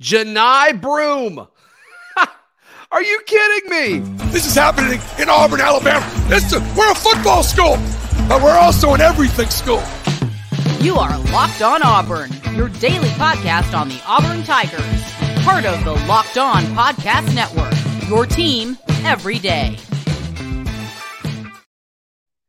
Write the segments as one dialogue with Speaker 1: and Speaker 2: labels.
Speaker 1: Johni Broome. Are you kidding me?
Speaker 2: This is happening in Auburn, Alabama. This is, we're a football school, but we're also an everything school.
Speaker 3: You are Locked On Auburn, your daily podcast on the Auburn Tigers, part of the Locked On Podcast Network. Your team every day.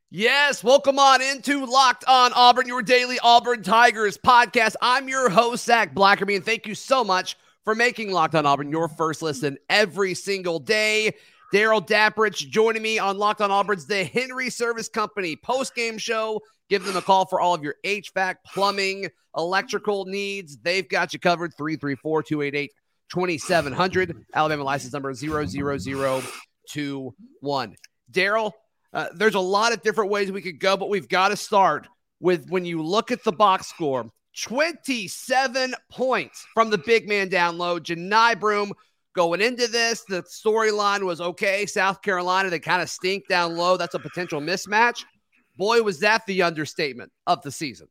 Speaker 1: Yes, welcome on into Locked On Auburn, your daily Auburn Tigers podcast. I'm your host, Zach Blackerby, and thank you so much for making Locked On Auburn your first listen every single day. Daryl Dapprich joining me on Locked On Auburn's The Henry Service Company post game show. Give them a call for all of your HVAC, plumbing, electrical needs. They've got you covered 334 288 2700. Alabama license number 00021. Daryl, uh, there's a lot of different ways we could go, but we've got to start with when you look at the box score 27 points from the big man down low. Johni Broome going into this, the storyline was okay. South Carolina, they kind of stink down low. That's a potential mismatch. Boy, was that the understatement of the season.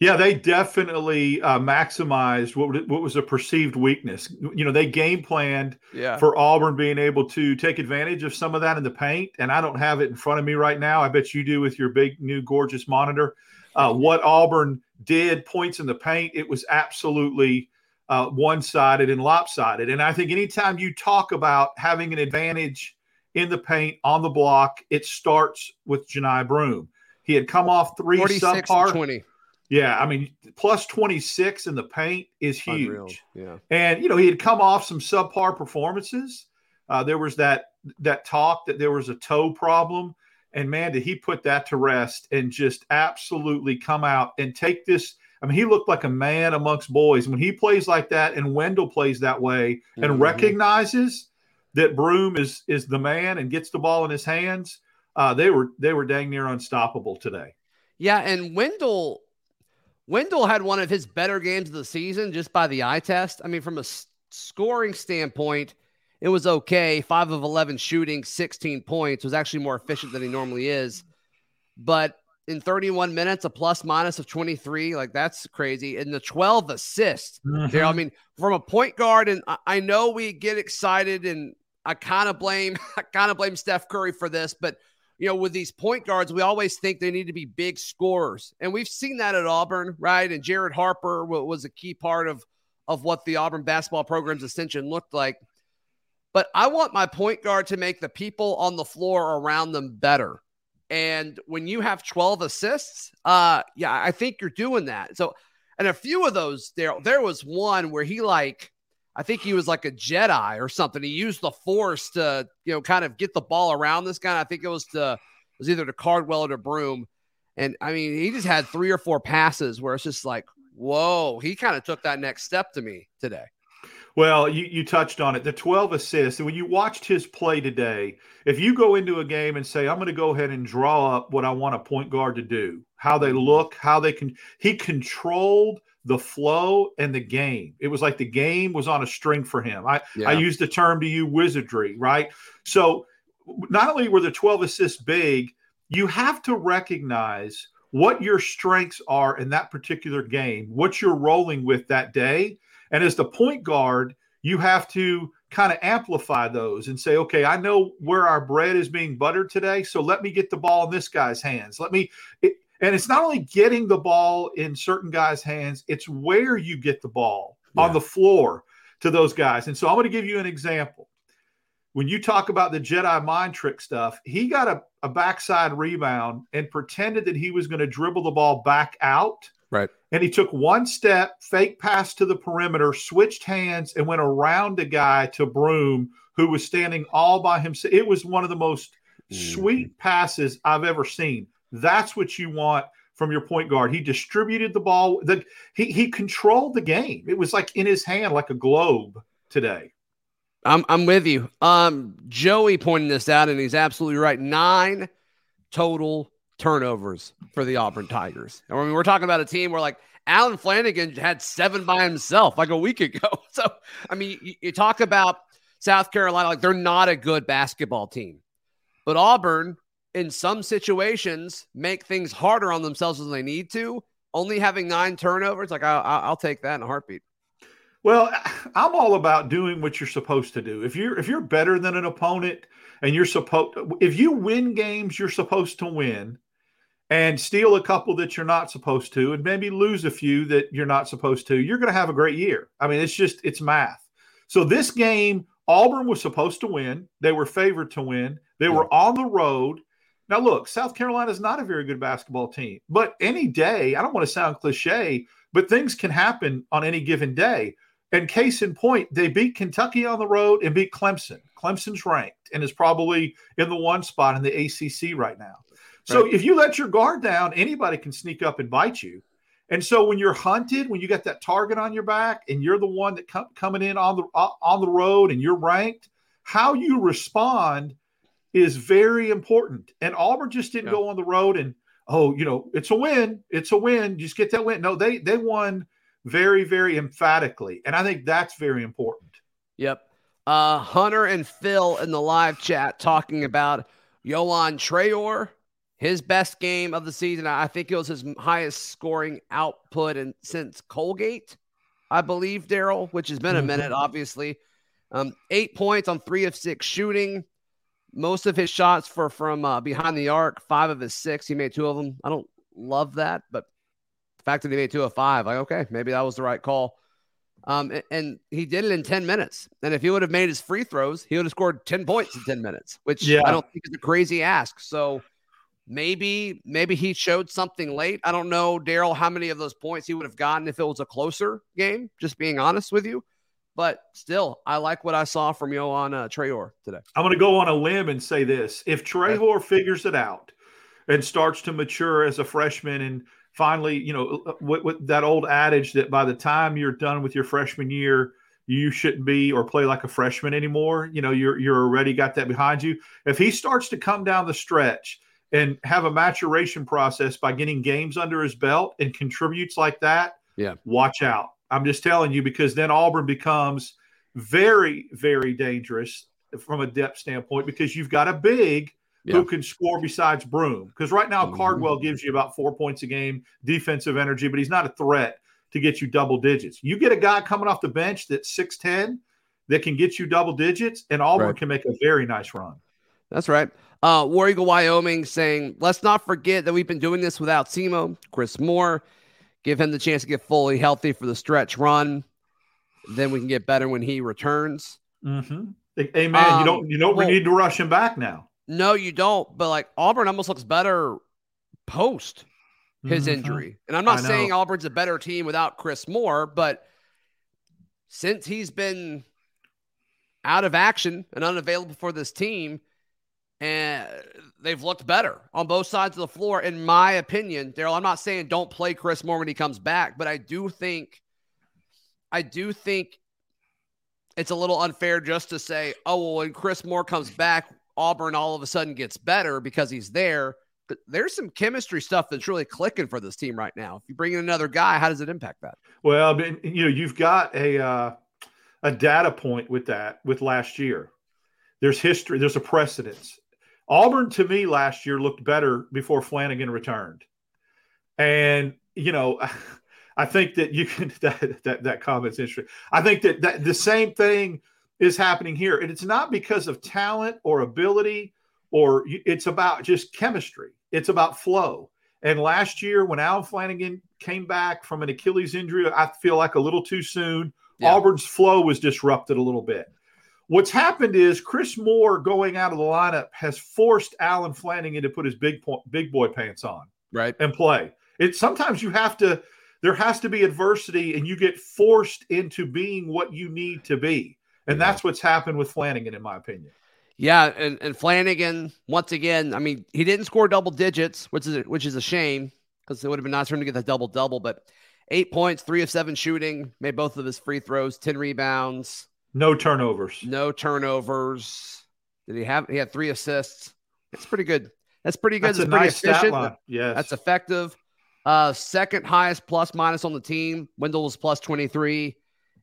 Speaker 4: Yeah, they definitely uh, maximized what what was a perceived weakness. You know, they game planned yeah. for Auburn being able to take advantage of some of that in the paint. And I don't have it in front of me right now. I bet you do with your big new gorgeous monitor. Uh, what Auburn did points in the paint, it was absolutely uh, one sided and lopsided. And I think anytime you talk about having an advantage in the paint on the block, it starts with Johni Broome. He had come off three subpar.
Speaker 1: 20.
Speaker 4: Yeah, I mean, plus 26 in the paint is huge.
Speaker 1: Unreal. Yeah.
Speaker 4: And, you know, he had come off some subpar performances. Uh, there was that that talk that there was a toe problem. And man, did he put that to rest and just absolutely come out and take this. I mean, he looked like a man amongst boys. When he plays like that and Wendell plays that way and mm-hmm. recognizes that Broome is is the man and gets the ball in his hands, uh, they were they were dang near unstoppable today.
Speaker 1: Yeah, and Wendell Wendell had one of his better games of the season just by the eye test. I mean, from a s- scoring standpoint, it was okay. Five of 11 shooting, 16 points, was actually more efficient than he normally is. But in 31 minutes, a plus minus of 23, like that's crazy. And the 12 assists, mm-hmm. I mean, from a point guard, and I, I know we get excited and I kind of blame, I kind of blame Steph Curry for this, but you know, with these point guards, we always think they need to be big scorers. And we've seen that at Auburn, right? And Jared Harper was a key part of, of what the Auburn basketball program's ascension looked like. But I want my point guard to make the people on the floor around them better. And when you have 12 assists, uh, yeah, I think you're doing that. So, and a few of those there, there was one where he like I think he was like a Jedi or something. He used the force to, you know, kind of get the ball around this guy. I think it was to it was either to Cardwell or to Broome. And I mean, he just had three or four passes where it's just like, whoa, he kind of took that next step to me today.
Speaker 4: Well, you, you touched on it. The 12 assists. And when you watched his play today, if you go into a game and say, I'm going to go ahead and draw up what I want a point guard to do, how they look, how they can, he controlled the flow and the game. It was like the game was on a string for him. I, yeah. I used the term to you wizardry, right? So not only were the 12 assists big, you have to recognize what your strengths are in that particular game, what you're rolling with that day. And as the point guard, you have to kind of amplify those and say, okay, I know where our bread is being buttered today. So let me get the ball in this guy's hands. Let me, it, and it's not only getting the ball in certain guys' hands, it's where you get the ball yeah. on the floor to those guys. And so I'm going to give you an example. When you talk about the Jedi mind trick stuff, he got a, a backside rebound and pretended that he was going to dribble the ball back out.
Speaker 1: Right.
Speaker 4: And he took one step, fake pass to the perimeter, switched hands, and went around a guy to Broome, who was standing all by himself. It was one of the most mm-hmm. sweet passes I've ever seen. That's what you want from your point guard. He distributed the ball. The, he he controlled the game. It was like in his hand, like a globe today.
Speaker 1: I'm I'm with you. Um, Joey pointed this out, and he's absolutely right. Nine total turnovers for the Auburn Tigers. And when we're talking about a team where like Allen Flanagan had seven by himself like a week ago. So I mean, you, you talk about South Carolina, like they're not a good basketball team, but Auburn in some situations make things harder on themselves than they need to. Only having nine turnovers, like I, will take that in a heartbeat.
Speaker 4: Well, I'm all about doing what you're supposed to do. If you're if you're better than an opponent and you're supposed if you win games you're supposed to win and steal a couple that you're not supposed to and maybe lose a few that you're not supposed to, you're going to have a great year. I mean, it's just it's math. So this game Auburn was supposed to win. They were favored to win. They were on the road. Now, look, South Carolina is not a very good basketball team, but any day, I don't want to sound cliche, but things can happen on any given day. And case in point, they beat Kentucky on the road and beat Clemson. Clemson's ranked and is probably in the one spot in the ACC right now. So right. if you let your guard down, anybody can sneak up and bite you. And so when you're hunted, when you got that target on your back, and you're the one that com- coming in on the uh, on the road, and you're ranked, how you respond is very important. And Auburn just didn't yeah. go on the road and oh, you know, it's a win, it's a win, just get that win. No, they they won very very emphatically, and I think that's very important.
Speaker 1: Yep. Uh, Hunter and Phil in the live chat talking about Yohan Traore his best game of the season. I think it was his highest scoring output in, since Colgate, I believe, Daryl, which has been a minute, mm-hmm. obviously. Um, eight points on three of six shooting. Most of his shots for from uh, behind the arc, five of his six. He made two of them. I don't love that, but the fact that he made two of five, like, okay, maybe that was the right call. Um, and, and, he did it in 10 minutes. And if he would have made his free throws, he would have scored 10 points in 10 minutes, which yeah. I don't think is a crazy ask. So, Maybe, maybe he showed something late. I don't know, Daryl, how many of those points he would have gotten if it was a closer game, just being honest with you. But still, I like what I saw from Yohan uh, Traore today.
Speaker 4: I'm going to go on a limb and say this. If Traore okay. figures it out and starts to mature as a freshman and finally, you know, uh, with, with that old adage that by the time you're done with your freshman year, you shouldn't be or play like a freshman anymore. You know, you're you're already got that behind you. If he starts to come down the stretch and have a maturation process by getting games under his belt and contributes like that,
Speaker 1: yeah,
Speaker 4: watch out. I'm just telling you because then Auburn becomes very, very dangerous from a depth standpoint because you've got a big yeah. who can score besides Broome. Because right now, mm-hmm. Cardwell gives you about four points a game defensive energy, but he's not a threat to get you double digits. You get a guy coming off the bench that's 6'10 that can get you double digits, and Auburn right. can make a very nice run.
Speaker 1: That's right. Uh, War Eagle Wyoming saying, let's not forget that we've been doing this without Simo, Chris Moore. Give him the chance to get fully healthy for the stretch run. Then we can get better when he returns.
Speaker 4: Mm-hmm. Amen. Um, you don't you don't well, need to rush him back now.
Speaker 1: No, you don't. But like Auburn almost looks better post his mm-hmm. injury. And I'm not saying Auburn's a better team without Chris Moore, but since he's been out of action and unavailable for this team, and they've looked better on both sides of the floor, in my opinion. Daryl, I'm not saying don't play Chris Moore when he comes back, but I do think, I do think it's a little unfair just to say, oh, well, when Chris Moore comes back, Auburn all of a sudden gets better because he's there. But there's some chemistry stuff that's really clicking for this team right now. If you bring in another guy, how does it impact that?
Speaker 4: Well, you know, you've got a uh, a data point with that with last year. There's history. There's a precedence. Auburn to me last year looked better before Flanagan returned. And, you know, I think that you can that that, that comment's interesting. I think that, that the same thing is happening here. And it's not because of talent or ability, or it's about just chemistry. It's about flow. And last year, when Al Flanagan came back from an Achilles injury, I feel like a little too soon. Yeah. Auburn's flow was disrupted a little bit. What's happened is Chris Moore going out of the lineup has forced Allen Flanagan to put his big po- big boy pants on,
Speaker 1: right,
Speaker 4: and play. It sometimes you have to. There has to be adversity, and you get forced into being what you need to be, and that's what's happened with Flanagan, in my opinion.
Speaker 1: Yeah, and, and Flanagan once again. I mean, he didn't score double digits, which is which is a shame because it would have been nice for him to get that double double. But eight points, three of seven shooting, made both of his free throws, ten rebounds.
Speaker 4: No turnovers.
Speaker 1: No turnovers. Did he have? He had three assists. That's pretty good. That's pretty good.
Speaker 4: That's
Speaker 1: That's
Speaker 4: a
Speaker 1: pretty
Speaker 4: nice efficient. stat line. Yes.
Speaker 1: That's effective. Uh, second highest plus minus on the team. Wendell was plus 23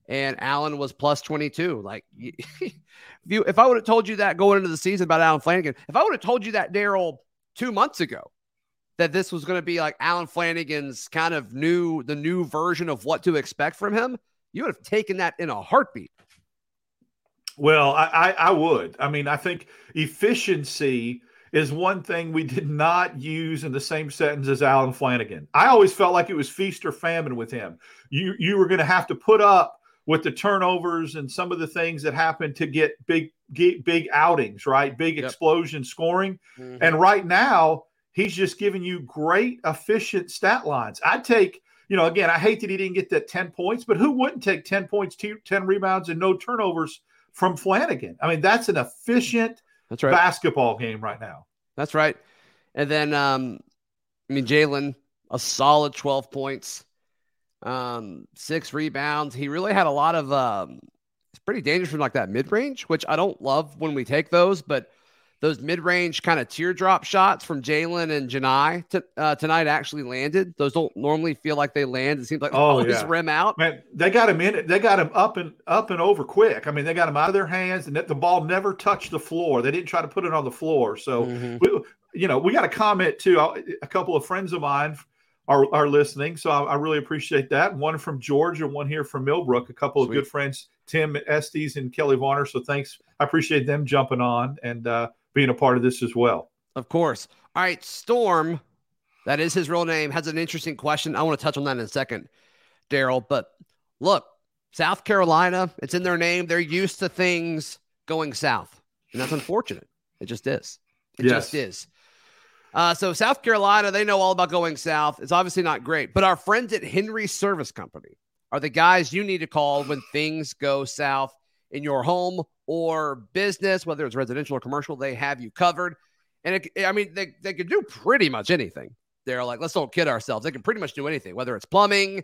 Speaker 1: and Allen was plus 22. Like, if, you, if I would have told you that going into the season about Allen Flanagan, if I would have told you that, Daryl, two months ago, that this was going to be like Allen Flanagan's kind of new, the new version of what to expect from him, You would have taken that in a heartbeat.
Speaker 4: Well, I, I, I would. I mean, I think efficiency is one thing we did not use in the same sentence as Allen Flanagan. I always felt like it was feast or famine with him. You you were going to have to put up with the turnovers and some of the things that happen to get big get big outings, right? Big yep. explosion scoring. Mm-hmm. And right now, he's just giving you great efficient stat lines. I'd take you know, again, I hate that he didn't get that 10 points, but who wouldn't take 10 points, 10 rebounds, and no turnovers from Flanagan. I mean, that's an efficient that's right. basketball game right now.
Speaker 1: That's right. And then, um, I mean, Jaylin, a solid 12 points, um, six rebounds. He really had a lot of, um, it's pretty dangerous from like that mid range, which I don't love when we take those, but those mid-range kind of teardrop shots from Jaylin and Johni t- uh, tonight actually landed. Those don't normally feel like they land. It seems like oh, always yeah. rim out.
Speaker 4: Man, they got him in it. They got him up and up and over quick. I mean, they got him out of their hands, and the ball never touched the floor. They didn't try to put it on the floor. So, mm-hmm. we, you know, we got a comment too. A couple of friends of mine are, are listening, so I, I, really appreciate that. One from Georgia, one here from Millbrook. A couple Sweet. of good friends, Tim Estes and Kelly Varner. So thanks. I appreciate them jumping on and. uh being a part of this as well.
Speaker 1: Of course. All right, Storm, that is his real name, has an interesting question. I want to touch on that in a second, Daryl. But look, South Carolina, it's in their name. They're used to things going south, and that's unfortunate. It just is. It yes. just is. Uh, so South Carolina, they know all about going south. It's obviously not great, but our friends at Henry Service Company are the guys you need to call when things go south in your home or business, whether it's residential or commercial, they have you covered. And it, I mean, they, they could do pretty much anything. They're like, let's don't kid ourselves. They can pretty much do anything, whether it's plumbing,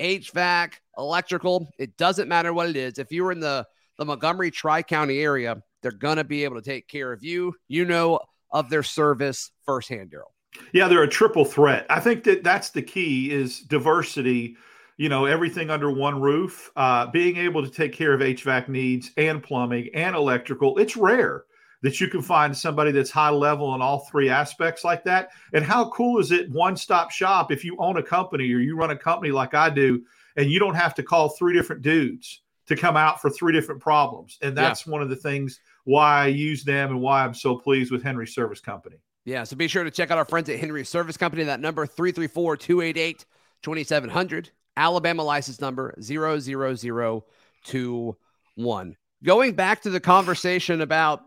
Speaker 1: HVAC, electrical. It doesn't matter what it is. If you're in the, the Montgomery Tri County area, they're going to be able to take care of you. You know of their service firsthand, Daryl.
Speaker 4: Yeah, they're a triple threat. I think that that's the key is diversity you know everything under one roof uh, being able to take care of hvac needs and plumbing and electrical it's rare that you can find somebody that's high level in all three aspects like that. And how cool is it one stop shop if you own a company or you run a company like i do and you don't have to call three different dudes to come out for three different problems. And that's yeah. one of the things why i use them and why i'm so pleased with henry service company.
Speaker 1: Yeah so be sure to check out our friends at henry service company that number 334 288 2700 Alabama license number 00021. Going back to the conversation about,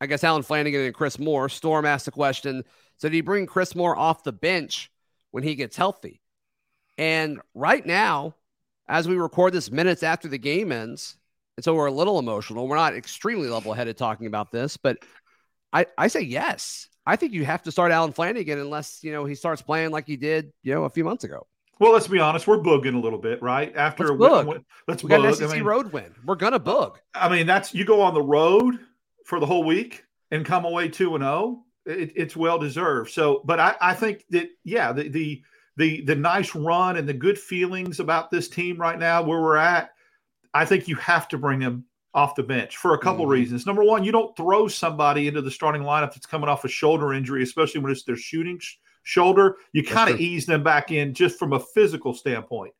Speaker 1: I guess, Allen Flanagan and Chris Moore, Storm asked the question So, did you bring Chris Moore off the bench when he gets healthy? And right now, as we record this minutes after the game ends, and so we're a little emotional. We're not extremely level headed talking about this, but I, I say yes. I think you have to start Allen Flanagan unless, you know, he starts playing like he did, you know, a few months ago.
Speaker 4: Well, let's be honest. We're booging a little bit, right? After
Speaker 1: let's boog.
Speaker 4: Win, let's
Speaker 1: we boog. got an SEC I mean, road win. We're gonna boog.
Speaker 4: I mean, that's you go on the road for the whole week and come away two and zero. Oh, it, it's well deserved. So, but I, I think that yeah, the the the the nice run and the good feelings about this team right now, where we're at, I think you have to bring them off the bench for a couple mm-hmm. reasons. Number one, you don't throw somebody into the starting lineup that's coming off a shoulder injury, especially when it's their shooting shoulder, you kind of ease them back in just from a physical standpoint.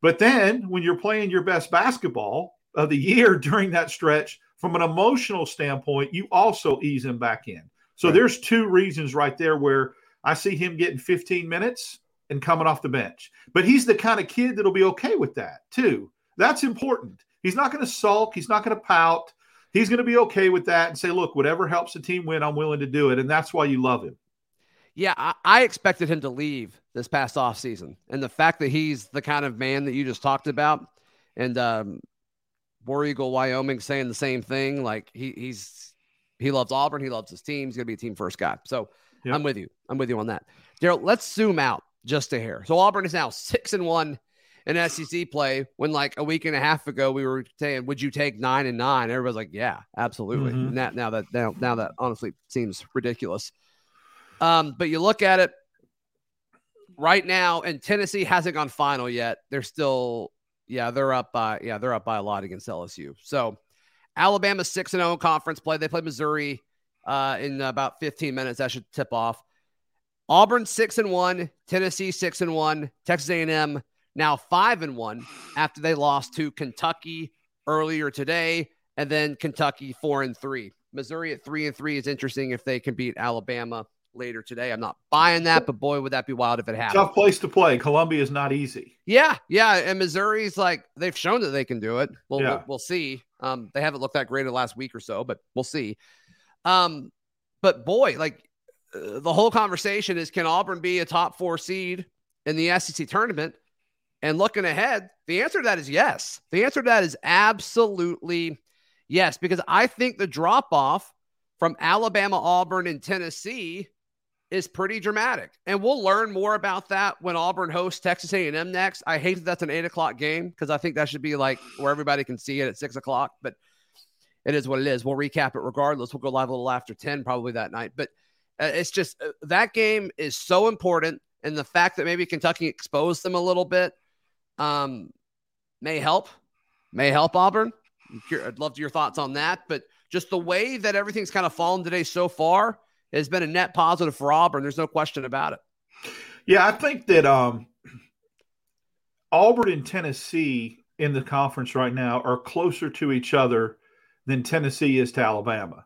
Speaker 4: But then when you're playing your best basketball of the year during that stretch, from an emotional standpoint, you also ease him back in. So right. there's two reasons right there where I see him getting 15 minutes and coming off the bench. But he's the kind of kid that'll be okay with that too. That's important. He's not going to sulk. He's not going to pout. He's going to be okay with that and say, look, whatever helps the team win, I'm willing to do it. And that's why you love him.
Speaker 1: Yeah, I, I, expected him to leave this past off season, and the fact that he's the kind of man that you just talked about, and um, War Eagle Wyoming saying the same thing. Like he he's he loves Auburn, he loves his team. He's gonna be a team first guy. So yep. I'm with you. I'm with you on that. Daryl, let's zoom out just a hair. So Auburn is now six and one in SEC play. When like a week and a half ago we were saying, would you take nine and nine? Everybody's like, yeah, absolutely. Mm-hmm. Now, now that now, now that honestly seems ridiculous. Um, but you look at it right now, and Tennessee hasn't gone final yet. They're still, yeah, they're up by, yeah, they're up by a lot against LSU. So Alabama six and zero oh conference play. They play Missouri uh, in about 15 minutes. That should tip off. Auburn six and one, Tennessee six and one, Texas A&M now five and one after they lost to Kentucky earlier today, and then Kentucky four and three. Missouri at three and three is interesting if they can beat Alabama later today. I'm not buying that, but boy, would that be wild if it happened.
Speaker 4: Tough place to play. Columbia is not easy.
Speaker 1: Yeah, yeah, and Missouri's like they've shown that they can do it. Well,
Speaker 4: Yeah.
Speaker 1: we'll, we'll see. Um, they haven't looked that great in the last week or so, but we'll see. Um, but boy, like uh, the whole conversation is can Auburn be a top four seed in the SEC tournament? And looking ahead, the answer to that is yes. The answer to that is absolutely yes, because I think the drop off from Alabama, Auburn, and Tennessee is pretty dramatic. And we'll learn more about that when Auburn hosts Texas A&M next. I hate that that's an eight o'clock game because I think that should be like where everybody can see it at six o'clock. But it is what it is. We'll recap it regardless. We'll go live a little after 10 probably that night. But uh, it's just uh, that game is so important. And the fact that maybe Kentucky exposed them a little bit um, may help, may help Auburn. I'd love your thoughts on that. But just the way that everything's kind of fallen today so far has been a net positive for Auburn. There's no question about it.
Speaker 4: Yeah, I think that um, Auburn and Tennessee in the conference right now are closer to each other than Tennessee is to Alabama.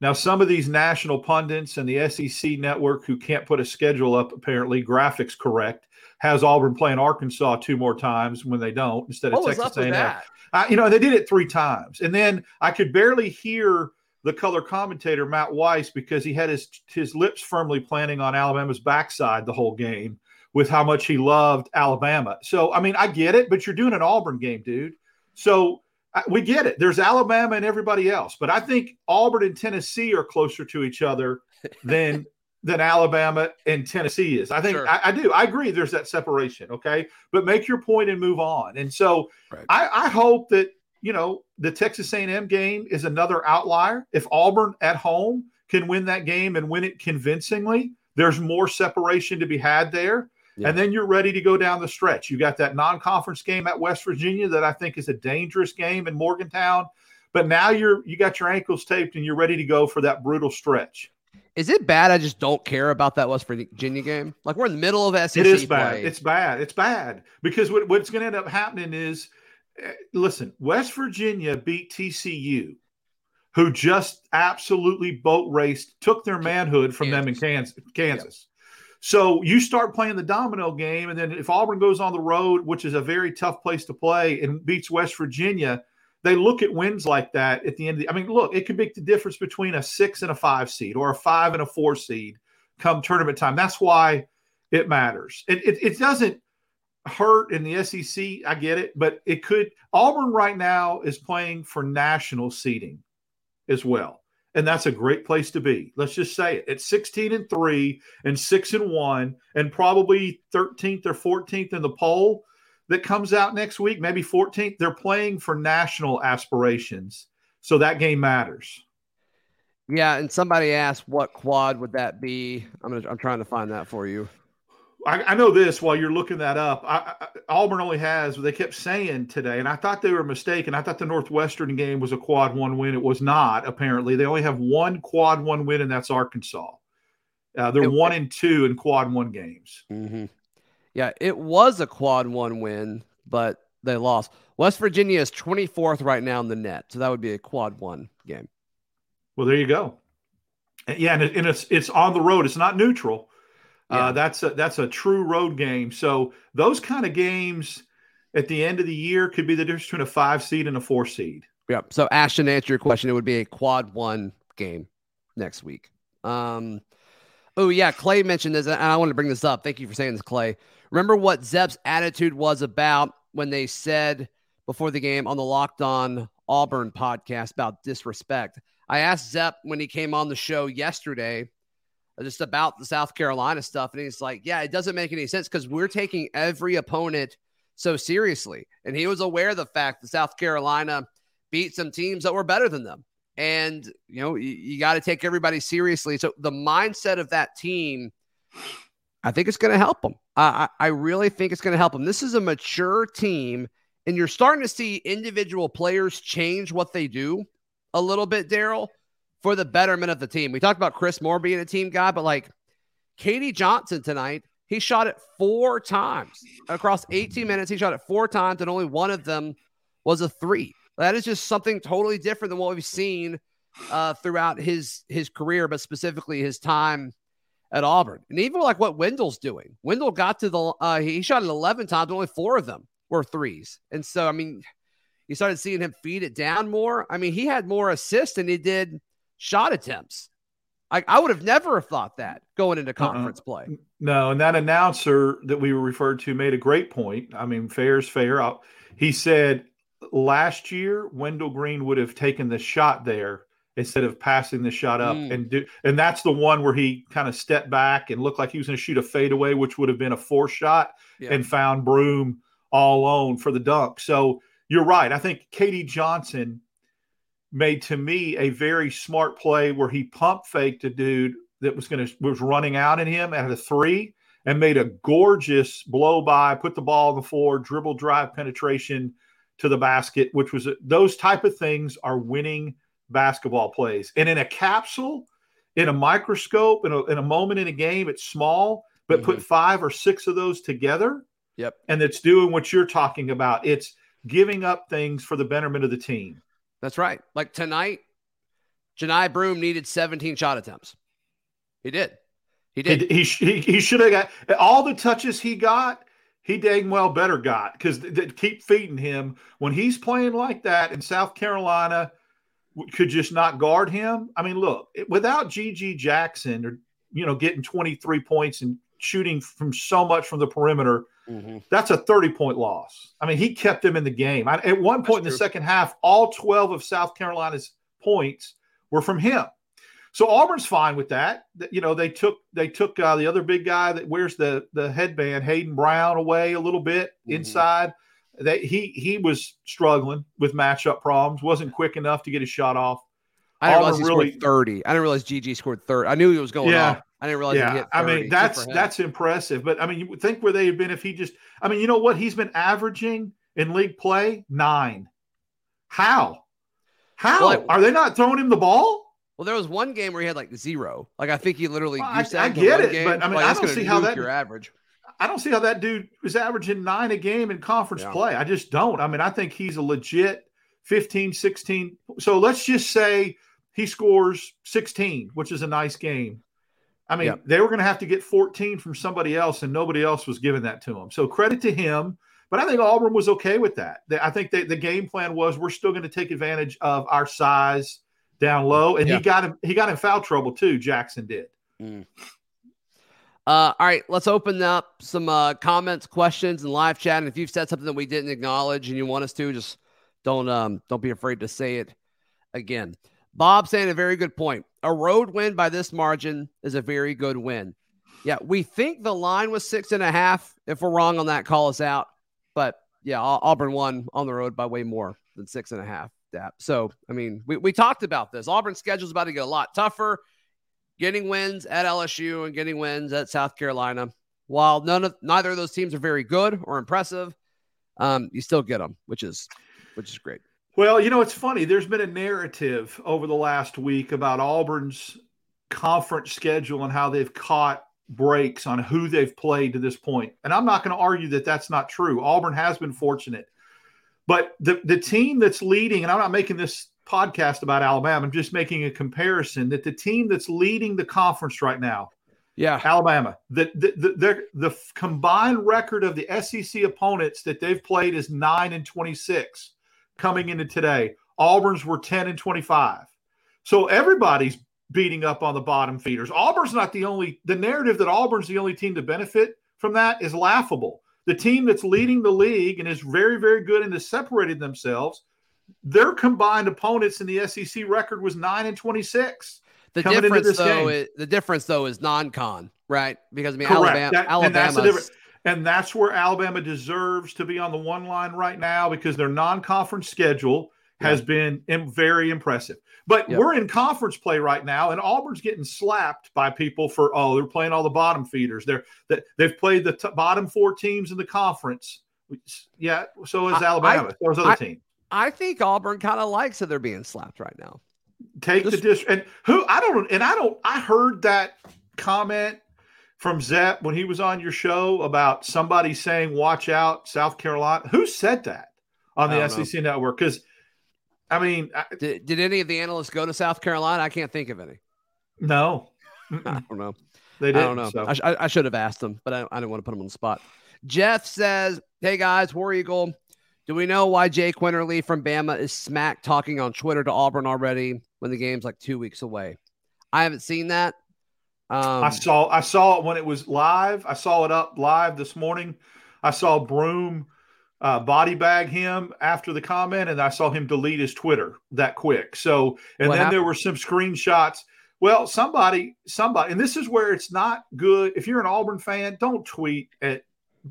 Speaker 4: Now, some of these national pundits and the SEC network who can't put a schedule up, apparently, graphics correct, has Auburn playing Arkansas two more times when they don't instead of
Speaker 1: What
Speaker 4: Texas A&M. I, you know, they did it three times, and then I could barely hear the color commentator Matt Weiss because he had his his lips firmly planting on Alabama's backside the whole game with how much he loved Alabama. So, I mean, I get it, but you're doing an Auburn game, dude. So I- we get it. There's Alabama and everybody else, but I think Auburn and Tennessee are closer to each other than than Alabama and Tennessee is. I think
Speaker 1: Sure.
Speaker 4: I, I do. I agree. There's that separation. Okay, but make your point and move on. And so
Speaker 1: Right.
Speaker 4: I, I hope that you know the Texas A&M game is another outlier. If Auburn at home can win that game and win it convincingly, there's more separation to be had there.
Speaker 1: Yeah.
Speaker 4: And then you're ready to go down the stretch. You got that non-conference game at West Virginia that I think is a dangerous game in Morgantown. But now you're you got your ankles taped and you're ready to go for that brutal stretch.
Speaker 1: Is it bad? I just don't care about that West Virginia game. Like we're in the middle of SEC
Speaker 4: It is bad.
Speaker 1: play.
Speaker 4: It's bad. It's bad because what, what's going to end up happening is, Eh, listen, West Virginia beat TCU, who just absolutely boat raced, took their manhood from them in Kansas. Kansas. So you start playing the domino game, and then if Auburn goes on the road, which is a very tough place to play, and beats West Virginia, they look at wins like that at the end. Of the, I mean, look, it could make the difference between a six and a five seed, or a five and a four seed, come tournament time. That's why it matters. It, it, it doesn't hurt in the SEC. I get it, but it could. Auburn right now is playing for national seeding as well. And that's a great place to be. Let's just say it. It's 16 and 3 and 6 and 1 and probably 13th or 14th in the poll that comes out next week, maybe 14th. They're playing for national aspirations. So that game matters.
Speaker 1: yeah, and somebody asked what quad would that be? I'm gonna I'm trying to find that for you.
Speaker 4: I, I know this while you're looking that up. I, I, Auburn only has, they kept saying today, and I thought they were mistaken. I thought the Northwestern game was a quad one win. It was not, apparently. They only have one quad one win, and that's Arkansas. Uh, they're
Speaker 1: It-
Speaker 4: one and two in quad one games.
Speaker 1: Mm-hmm. Yeah, it was a quad one win, but they lost. West Virginia is 24th right now in the net, so that would be a quad one game.
Speaker 4: Well, there you go. Yeah, and, it, and it's it's on the road. It's not neutral.
Speaker 1: Yeah.
Speaker 4: Uh, that's a that's a true road game. So those kind of games at the end of the year could be the difference between a five seed and a four seed.
Speaker 1: Yep. So Ashton, to answer your question, it would be a quad one game next week. Um, oh yeah, Clay mentioned this, and I want to bring this up. Thank you for saying this, Clay. Remember what Zep's attitude was about when they said before the game on the Locked On Auburn podcast about disrespect. I asked Zep when he came on the show yesterday uh, just about the South Carolina stuff, and he's like, "Yeah, it doesn't make any sense because we're taking every opponent so seriously." And he was aware of the fact that South Carolina beat some teams that were better than them. And, you know, you, you got to take everybody seriously. So the mindset of that team, I think it's going to help them. I, I really think it's going to help them. This is a mature team, and you're starting to see individual players change what they do a little bit, Daryl, for the betterment of the team. We talked about Chris Moore being a team guy, but like KD Johnson tonight he shot it four times across 18 minutes. He shot it four times, and only one of them was a three. That is just something totally different than what we've seen uh, throughout his his career, but specifically his time at Auburn. And even like what Wendell's doing, Wendell got to the uh, he shot it 11 times, only four of them were threes. And so, I mean, you started seeing him feed it down more. I mean, he had more assists than he did shot attempts. I, I would have never have thought that going into uh-uh. conference uh-uh. play.
Speaker 4: No, and that announcer that we were referred to made a great point. I mean, fair is fair. I'll, he said last year Wendell Green would have taken the shot there instead of passing the shot up mm. and do and that's the one where he kind of stepped back and looked like he was going to shoot a fadeaway which would have been a four shot yeah. and found Broome all alone for the dunk. So you're right. I think KD Johnson made to me a very smart play where he pump faked a dude that was going to was running out in him at a three and made a gorgeous blow by, put the ball on the floor, dribble drive penetration to the basket, which was those type of things are winning basketball plays. And in a capsule, in a microscope, in a, in a moment in a game, it's small, but mm-hmm. put five or six of those together.
Speaker 1: Yep.
Speaker 4: And it's doing what you're talking about. It's giving up things for the betterment of the team.
Speaker 1: That's right. Like tonight, Johni Broome needed 17 shot attempts. He did. He did.
Speaker 4: He, he, he should have got all the touches he got he dang well better got because th- keep feeding him when he's playing like that in South Carolina could just not guard him. I mean, look, without GG Jackson or you know getting 23 points and shooting from so much from the perimeter, mm-hmm. that's a 30 point loss. I mean, he kept them in the game. I, at one point that's in the true. second half, all 12 of South Carolina's points were from him. So Auburn's fine with that. You know, they took they took uh, the other big guy that wears the the headband, Hayden Brown, away a little bit mm-hmm. inside. That he he was struggling with matchup problems. wasn't quick enough to get his shot off.
Speaker 1: I didn't Auburn realize he really, scored thirty. I didn't realize GG scored thirty. I knew he was going yeah, off. I didn't realize. Yeah,
Speaker 4: I mean that's that's impressive. But I mean, you think where they had been if he just. I mean, you know what? He's been averaging in league play nine. How? How well, are they not throwing him the ball?
Speaker 1: Well, there was one game where he had like zero. Like I think he literally. Well, I,
Speaker 4: I, get it,
Speaker 1: game,
Speaker 4: but I mean, like, I don't see how that
Speaker 1: your average.
Speaker 4: I don't see how that dude is averaging nine a game in conference yeah. play. I just don't. I mean, I think he's a legit 15, 16. So let's just say he scores 16, which is a nice game. I mean, they were going to have to get 14 from somebody else, and nobody else was giving that to him. So credit to him. But I think Auburn was okay with that. I think they, the game plan was we're still going to take advantage of our size down low, and yeah. he got him. He got in foul trouble too. Jackson did. Mm.
Speaker 1: Uh, all right, let's open up some uh, comments, questions, and live chat. And if you've said something that we didn't acknowledge and you want us to, just don't um, don't be afraid to say it again. Bob saying a very good point. A road win by this margin is a very good win. Yeah, we think the line was six and a half. If we're wrong on that, call us out. But yeah, Auburn won on the road by way more than six and a half that. So, I mean, we, we talked about this. Auburn's schedule is about to get a lot tougher. Getting wins at LSU and getting wins at South Carolina. While none of neither of those teams are very good or impressive, um, you still get them, which is which is great.
Speaker 4: Well, you know, it's funny. There's been a narrative over the last week about Auburn's conference schedule and how they've caught breaks on who they've played to this point. And I'm not going to argue that that's not true. Auburn has been fortunate. But the, the team that's leading, and I'm not making this podcast about Alabama, I'm just making a comparison that the team that's leading the conference right now,
Speaker 1: yeah,
Speaker 4: Alabama, the the, the, the combined record of the SEC opponents that they've played is 9 and 26 coming into today. Auburn's were 10 and 25. So everybody's beating up on the bottom feeders. Auburn's not the only, the narrative that Auburn's the only team to benefit from that is laughable the team that's leading the league and is very, very good and has separated themselves, their combined opponents in the SEC record was nine and twenty six.
Speaker 1: The difference, though, is, the difference though is non-con, right? Because I mean, Correct. Alabama, that, Alabama,
Speaker 4: and that's, where Alabama deserves to be on the one line right now because their non-conference schedule has yeah. been very impressive. But yep. we're in conference play right now, and Auburn's getting slapped by people for oh they're playing all the bottom feeders. They're that they've played the t- bottom four teams in the conference. Yeah, so is Alabama. I, so is other I, teams.
Speaker 1: I think Auburn kind of likes that they're being slapped right now.
Speaker 4: Take Just, the dish and who I don't and I don't I heard that comment from Zep when he was on your show about somebody saying "Watch out, South Carolina"? Who said that on the SEC know. network? Because I mean,
Speaker 1: did, did any of the analysts go to South Carolina? I can't think of any.
Speaker 4: No,
Speaker 1: I don't know.
Speaker 4: They did.
Speaker 1: I don't know.
Speaker 4: So.
Speaker 1: I, I, should have asked them, but I, I didn't want to put them on the spot. Jeff says, "Hey guys, War Eagle, do we know why Jay Quinerly from Bama is smack talking on Twitter to Auburn already when the game's like two weeks away? I haven't seen that.
Speaker 4: Um, I saw I saw it when it was live. I saw it up live this morning. I saw Broome uh, body bag him after the comment, and I saw him delete his Twitter that quick. So, and then happened? there were some screenshots. Well, somebody, somebody, and this is where it's not good. If you're an Auburn fan, don't tweet at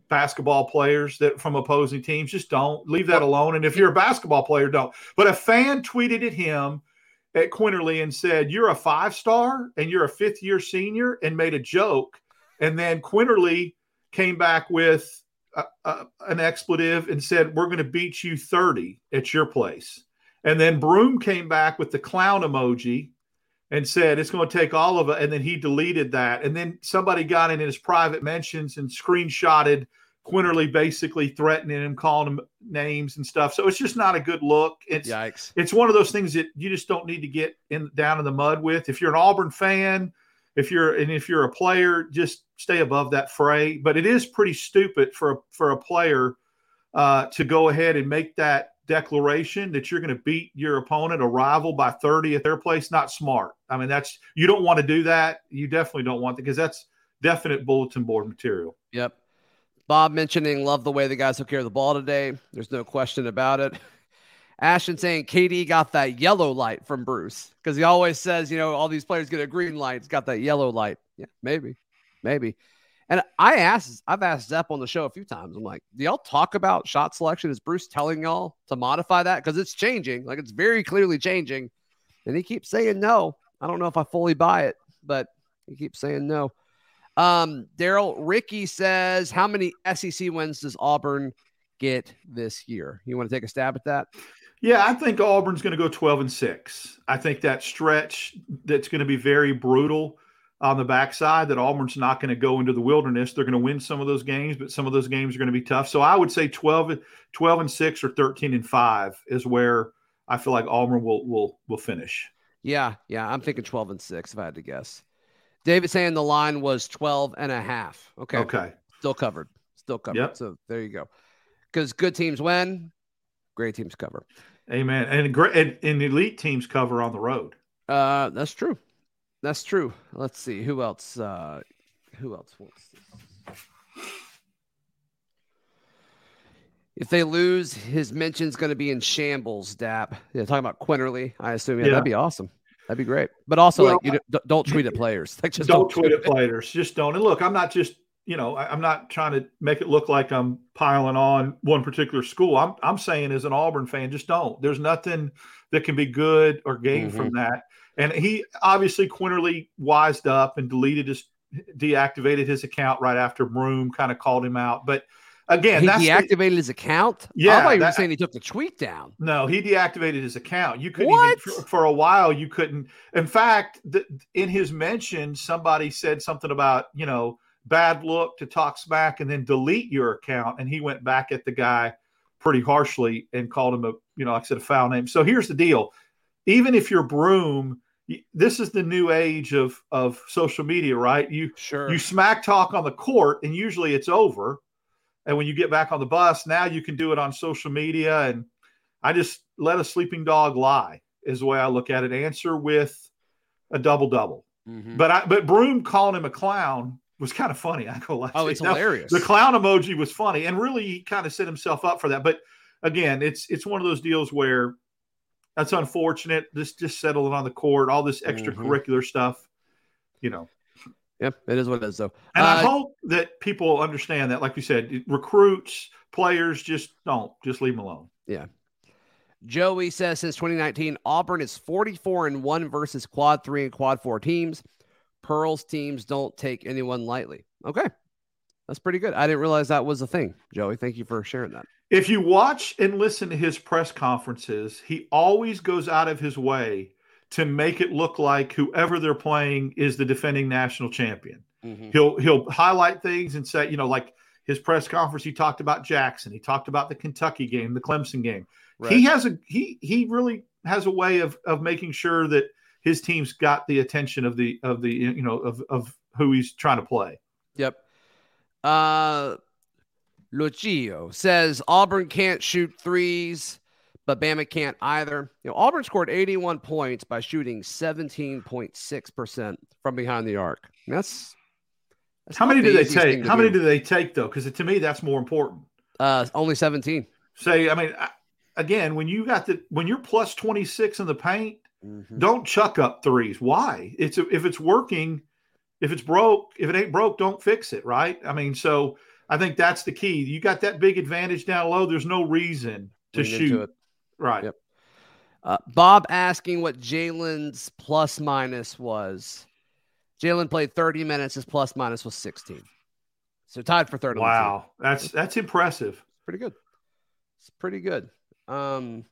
Speaker 4: basketball players that from opposing teams. Just don't leave that alone. And if you're a basketball player, don't. But a fan tweeted at him at Quinerly and said, You're a five star and you're a fifth year senior, and made a joke. And then Quinerly came back with a, a, an expletive and said, We're going to beat you 30 at your place. And then Broome came back with the clown emoji and said, It's going to take all of it. And then he deleted that. And then somebody got in his private mentions and screenshotted Quinerly basically threatening him, calling him names and stuff. So it's just not a good look. It's
Speaker 1: Yikes.
Speaker 4: it's one of those things that you just don't need to get in down in the mud with. If you're an Auburn fan, if you're and if you're a player, just stay above that fray. But it is pretty stupid for a for a player uh, to go ahead and make that declaration that you're going to beat your opponent, a rival, by 30 at their place. Not smart. I mean, that's you don't want to do that. You definitely don't want that because that's definite bulletin board material.
Speaker 1: Yep. Bob mentioning love the way the guys took care of the ball today. There's no question about it. Ashton saying KD got that yellow light from Bruce because he always says, you know, all these players get a green light. It's got that yellow light. Yeah, maybe, maybe. And I asked, I've asked Zep on the show a few times. I'm like, do y'all talk about shot selection? Is Bruce telling y'all to modify that? Because it's changing. Like it's very clearly changing. And he keeps saying no. I don't know if I fully buy it, but he keeps saying no. Um, Daryl Ricky says, How many SEC wins does Auburn get this year? You want to take a stab at that?
Speaker 4: Yeah, I think Auburn's going to go 12 and 6. I think that stretch that's going to be very brutal on the backside, that Auburn's not going to go into the wilderness. They're going to win some of those games, but some of those games are going to be tough. So I would say 12, 12 and 6 or 13 and 5 is where I feel like Auburn will will will finish.
Speaker 1: Yeah, yeah. I'm thinking 12 and 6 if I had to guess. David saying the line was 12 and a half. Okay.
Speaker 4: Okay.
Speaker 1: Still covered. Still covered.
Speaker 4: Yep.
Speaker 1: So there you go. Because good teams win, great teams cover.
Speaker 4: Amen. And great and, and elite teams cover on the road.
Speaker 1: Uh, that's true. That's true. Let's see who else. Uh, who else wants this? If they lose, his mention's going to be in shambles. Dap. Yeah, talking about Quinerly, I assume. Yeah, yeah. that'd be awesome. That'd be great. But also, well, like, you don't tweet at players. Like, just
Speaker 4: don't, don't tweet at players. Just don't. And look, I'm not just you know, I'm not trying to make it look like I'm piling on one particular school. I'm I'm saying as an Auburn fan, just don't. There's nothing that can be good or gained mm-hmm. from that. And he obviously Quinerly wised up and deleted his deactivated his account right after Broome kind of called him out. But Again,
Speaker 1: he deactivated the, his account.
Speaker 4: Yeah,
Speaker 1: I thought you were saying he took the tweet down.
Speaker 4: No, he deactivated his account. You couldn't even, for, a while. You couldn't. In fact, the, in his mention, somebody said something about you know bad look to talk smack and then delete your account, and he went back at the guy pretty harshly and called him a you know like I said a foul name. So here's the deal: even if you're Broome, this is the new age of of social media, right? You
Speaker 1: sure
Speaker 4: you smack talk on the court, and usually it's over and when you get back on the bus, now you can do it on social media. And I just let a sleeping dog lie is the way I look at it. Answer with a double double. Mm-hmm. But I but Broome calling him a clown was kind of funny. I go,
Speaker 1: oh, it's now, hilarious.
Speaker 4: The clown emoji was funny, and really he kind of set himself up for that. But again, it's it's one of those deals where that's unfortunate. Just just settling on the court, all this mm-hmm. extracurricular mm-hmm. stuff, you know.
Speaker 1: Yep, it is what it is, though.
Speaker 4: And uh, I hope that people understand that, like you said, recruits, players, just don't, just leave them alone.
Speaker 1: Yeah. Joey says since 2019, Auburn is 44 and one versus quad three and quad four teams. Pearl's teams don't take anyone lightly. Okay. That's pretty good. I didn't realize that was a thing, Joey. Thank you for sharing that.
Speaker 4: If you watch and listen to his press conferences, he always goes out of his way to make it look like whoever they're playing is the defending national champion.
Speaker 1: Mhm.
Speaker 4: He'll he'll highlight things and say, you know, like his press conference, he talked about Jackson. He talked about the Kentucky game, the Clemson game. He has a he he really has a way of of making sure that his team's got the attention of the of the you know of of who he's trying to play.
Speaker 1: Yep. Uh Lucio says Auburn can't shoot threes, but Bama can't either. You know, Auburn scored 81 points by shooting 17.6% from behind the arc. That's, that's
Speaker 4: How many
Speaker 1: the
Speaker 4: do they take? How many do they take though? Because to me, that's more important.
Speaker 1: uh only 17.
Speaker 4: Say, I mean, I- again, when you got the when you're plus twenty six in the paint,
Speaker 1: Mhm.
Speaker 4: don't chuck up threes. Why? It's if it's working, if it's broke, if it ain't broke, don't fix it. Right? I mean, so I think that's the key. You got that big advantage down low. There's no reason to
Speaker 1: Lean
Speaker 4: shoot. Right.
Speaker 1: Yep. Uh, Bob asking what Jaylin's plus minus was. Jaylin played 30 minutes. His plus minus was 16. So tied for third. on the team.
Speaker 4: Wow, that's that's impressive.
Speaker 1: pretty good. It's pretty good. Um,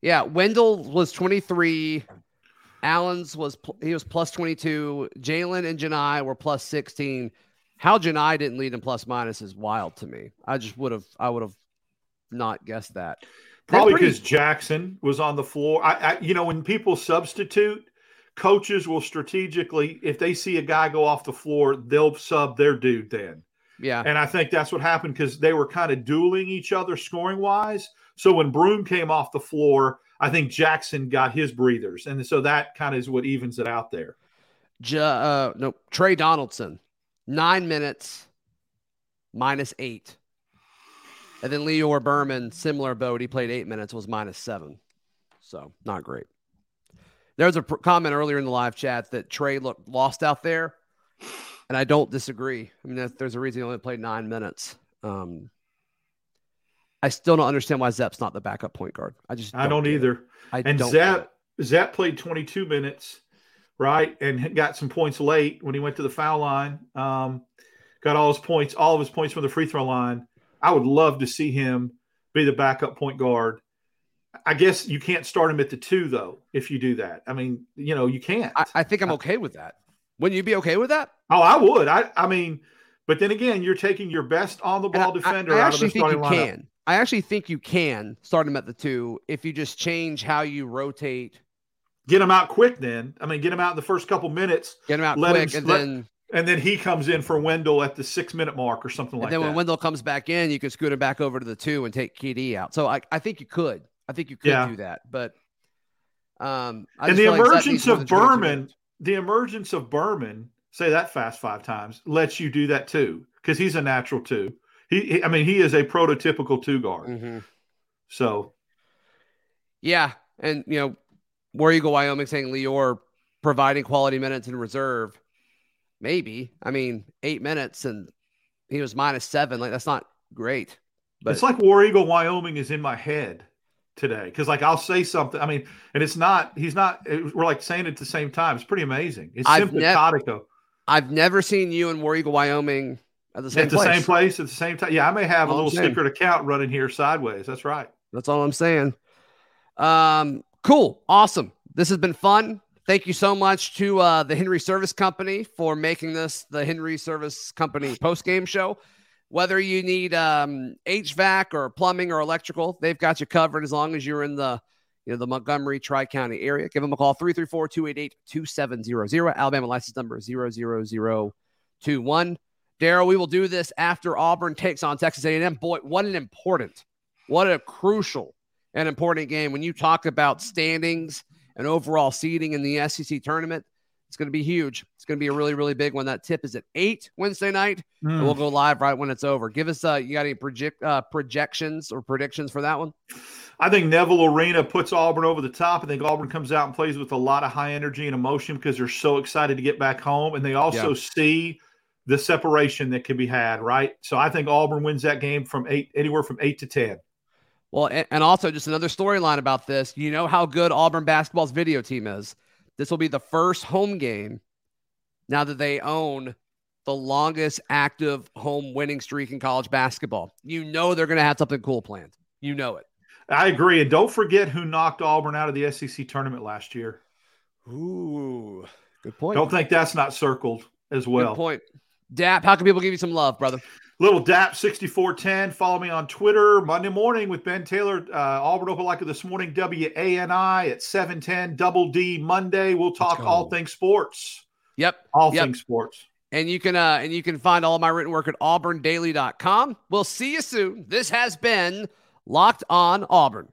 Speaker 1: yeah, Wendell was 23. Allen's was pl- he was plus 22. Jaylin and Janai were plus 16. How Janai didn't lead in plus minus is wild to me. I just would have I would have not guessed that.
Speaker 4: Probably
Speaker 1: pretty-
Speaker 4: because Jackson was on the floor. I, I, you know, when people substitute, coaches will strategically, if they see a guy go off the floor, they'll sub their dude then.
Speaker 1: yeah.
Speaker 4: And I think that's what happened because they were kind of dueling each other scoring wise. So when Broome came off the floor, I think Jackson got his breathers, and so that kind of is what evens it out there.
Speaker 1: J- uh, no, Trey Donaldson, nine minutes, minus eight. And then Lior Berman, similar boat. He played eight minutes, was minus seven. So not great. There was a pr- comment earlier in the live chat that Trey looked lost out there. And I don't disagree. I mean, there's a reason he only played nine minutes. Um, I still don't understand why Zep's not the backup point guard. I just
Speaker 4: I don't
Speaker 1: get it.
Speaker 4: either.
Speaker 1: I
Speaker 4: And
Speaker 1: don't. get it.
Speaker 4: Zep Zep played 22 minutes, right, and got some points late when he went to the foul line. Um, got all his points, all of his points from the free throw line. I would love to see him be the backup point guard. I guess you can't start him at the two though. If you do that, I mean, you know, you can't.
Speaker 1: I, I think I'm okay with that. Wouldn't you be okay with that?
Speaker 4: oh, I would. I, I mean, but then again, you're taking your best on the ball
Speaker 1: I-
Speaker 4: defender
Speaker 1: I, I
Speaker 4: out of the
Speaker 1: actually think you
Speaker 4: starting lineup.
Speaker 1: can. I actually think you can start him at the two if you just change how you rotate,
Speaker 4: Get him out quick. Then, I mean, get him out in the first couple minutes,
Speaker 1: get him out
Speaker 4: Let him
Speaker 1: quick, and
Speaker 4: let-
Speaker 1: then
Speaker 4: and then he comes in for Wendell at the six minute mark or something
Speaker 1: and
Speaker 4: like that.
Speaker 1: And then when Wendell comes back in, you can scoot him back over to the two and take KD out. So I, I think you could. I think you could
Speaker 4: Yeah.
Speaker 1: do that. But um, I
Speaker 4: and
Speaker 1: just
Speaker 4: the
Speaker 1: like
Speaker 4: emergence of
Speaker 1: than 22
Speaker 4: Berman, the emergence of Berman, say that fast five times, lets you do that too because he's a natural two. He, he- I mean, he is a prototypical two guard.
Speaker 1: Mhm.
Speaker 4: So
Speaker 1: Yeah, and you know, where you go, Wyoming saying Lior providing quality minutes in reserve. Maybe. I mean, eight minutes and he was minus seven. Like that's not great. But
Speaker 4: it's like War Eagle, Wyoming is in my head today because, like, I'll say something. I mean, and it's not. He's not. it- we're like saying it at the same time. It's pretty amazing. It's
Speaker 1: I've nev-
Speaker 4: simpatico
Speaker 1: I've never seen you in War Eagle Wyoming at the same
Speaker 4: at the
Speaker 1: place.
Speaker 4: same place at the same time. Yeah, I may have a
Speaker 1: All I'm
Speaker 4: little stickered account running here sideways. That's right.
Speaker 1: That's all I'm saying. Um, cool, awesome. This has been fun. Thank you so much to uh, the Henry Service Company for making this the Henry Service Company post game show. Whether you need um, HVAC or plumbing or electrical, they've got you covered as long as you're in the you know the Montgomery Tri County area. Give them a call 334 288 2700. Alabama license number 00021. Daryl, we will do this after Auburn takes on Texas A&M. Boy, what an important, what a crucial and important game. When you talk about standings and overall seeding in the SEC tournament, it's going to be huge. It's going to be a really, really big one. That tip is at eight Wednesday night, and we'll go live right when it's over. Give us, uh, you got any project uh, projections or predictions for that one?
Speaker 4: I think Neville Arena puts Auburn over the top. I think Auburn comes out and plays with a lot of high energy and emotion because they're so excited to get back home. And they also
Speaker 1: Yeah.
Speaker 4: see the separation that can be had, right? So I think Auburn wins that game from eight, anywhere from eight to 10.
Speaker 1: Well, and, and also just another storyline about this. You know how good Auburn basketball's video team is. This will be the first home game now that they own the longest active home winning streak in college basketball. You know they're going to have something cool planned. You know it.
Speaker 4: I agree. And don't forget who knocked Auburn out of the SEC tournament last year.
Speaker 1: Ooh, good point.
Speaker 4: Don't think that's not circled as well.
Speaker 1: Good
Speaker 4: well.
Speaker 1: point. Dap, how can people give you some love, brother?
Speaker 4: Little DAP 6410. Follow me on Twitter Monday morning with Ben Taylor, uh, Auburn Opelika this morning, WANI at 710, Double D Monday. We'll talk all things sports.
Speaker 1: Yep.
Speaker 4: All
Speaker 1: yep.
Speaker 4: things sports.
Speaker 1: And you can uh and you can find all of my written work at auburndaily.com. We'll see you soon. This has been Locked on Auburn.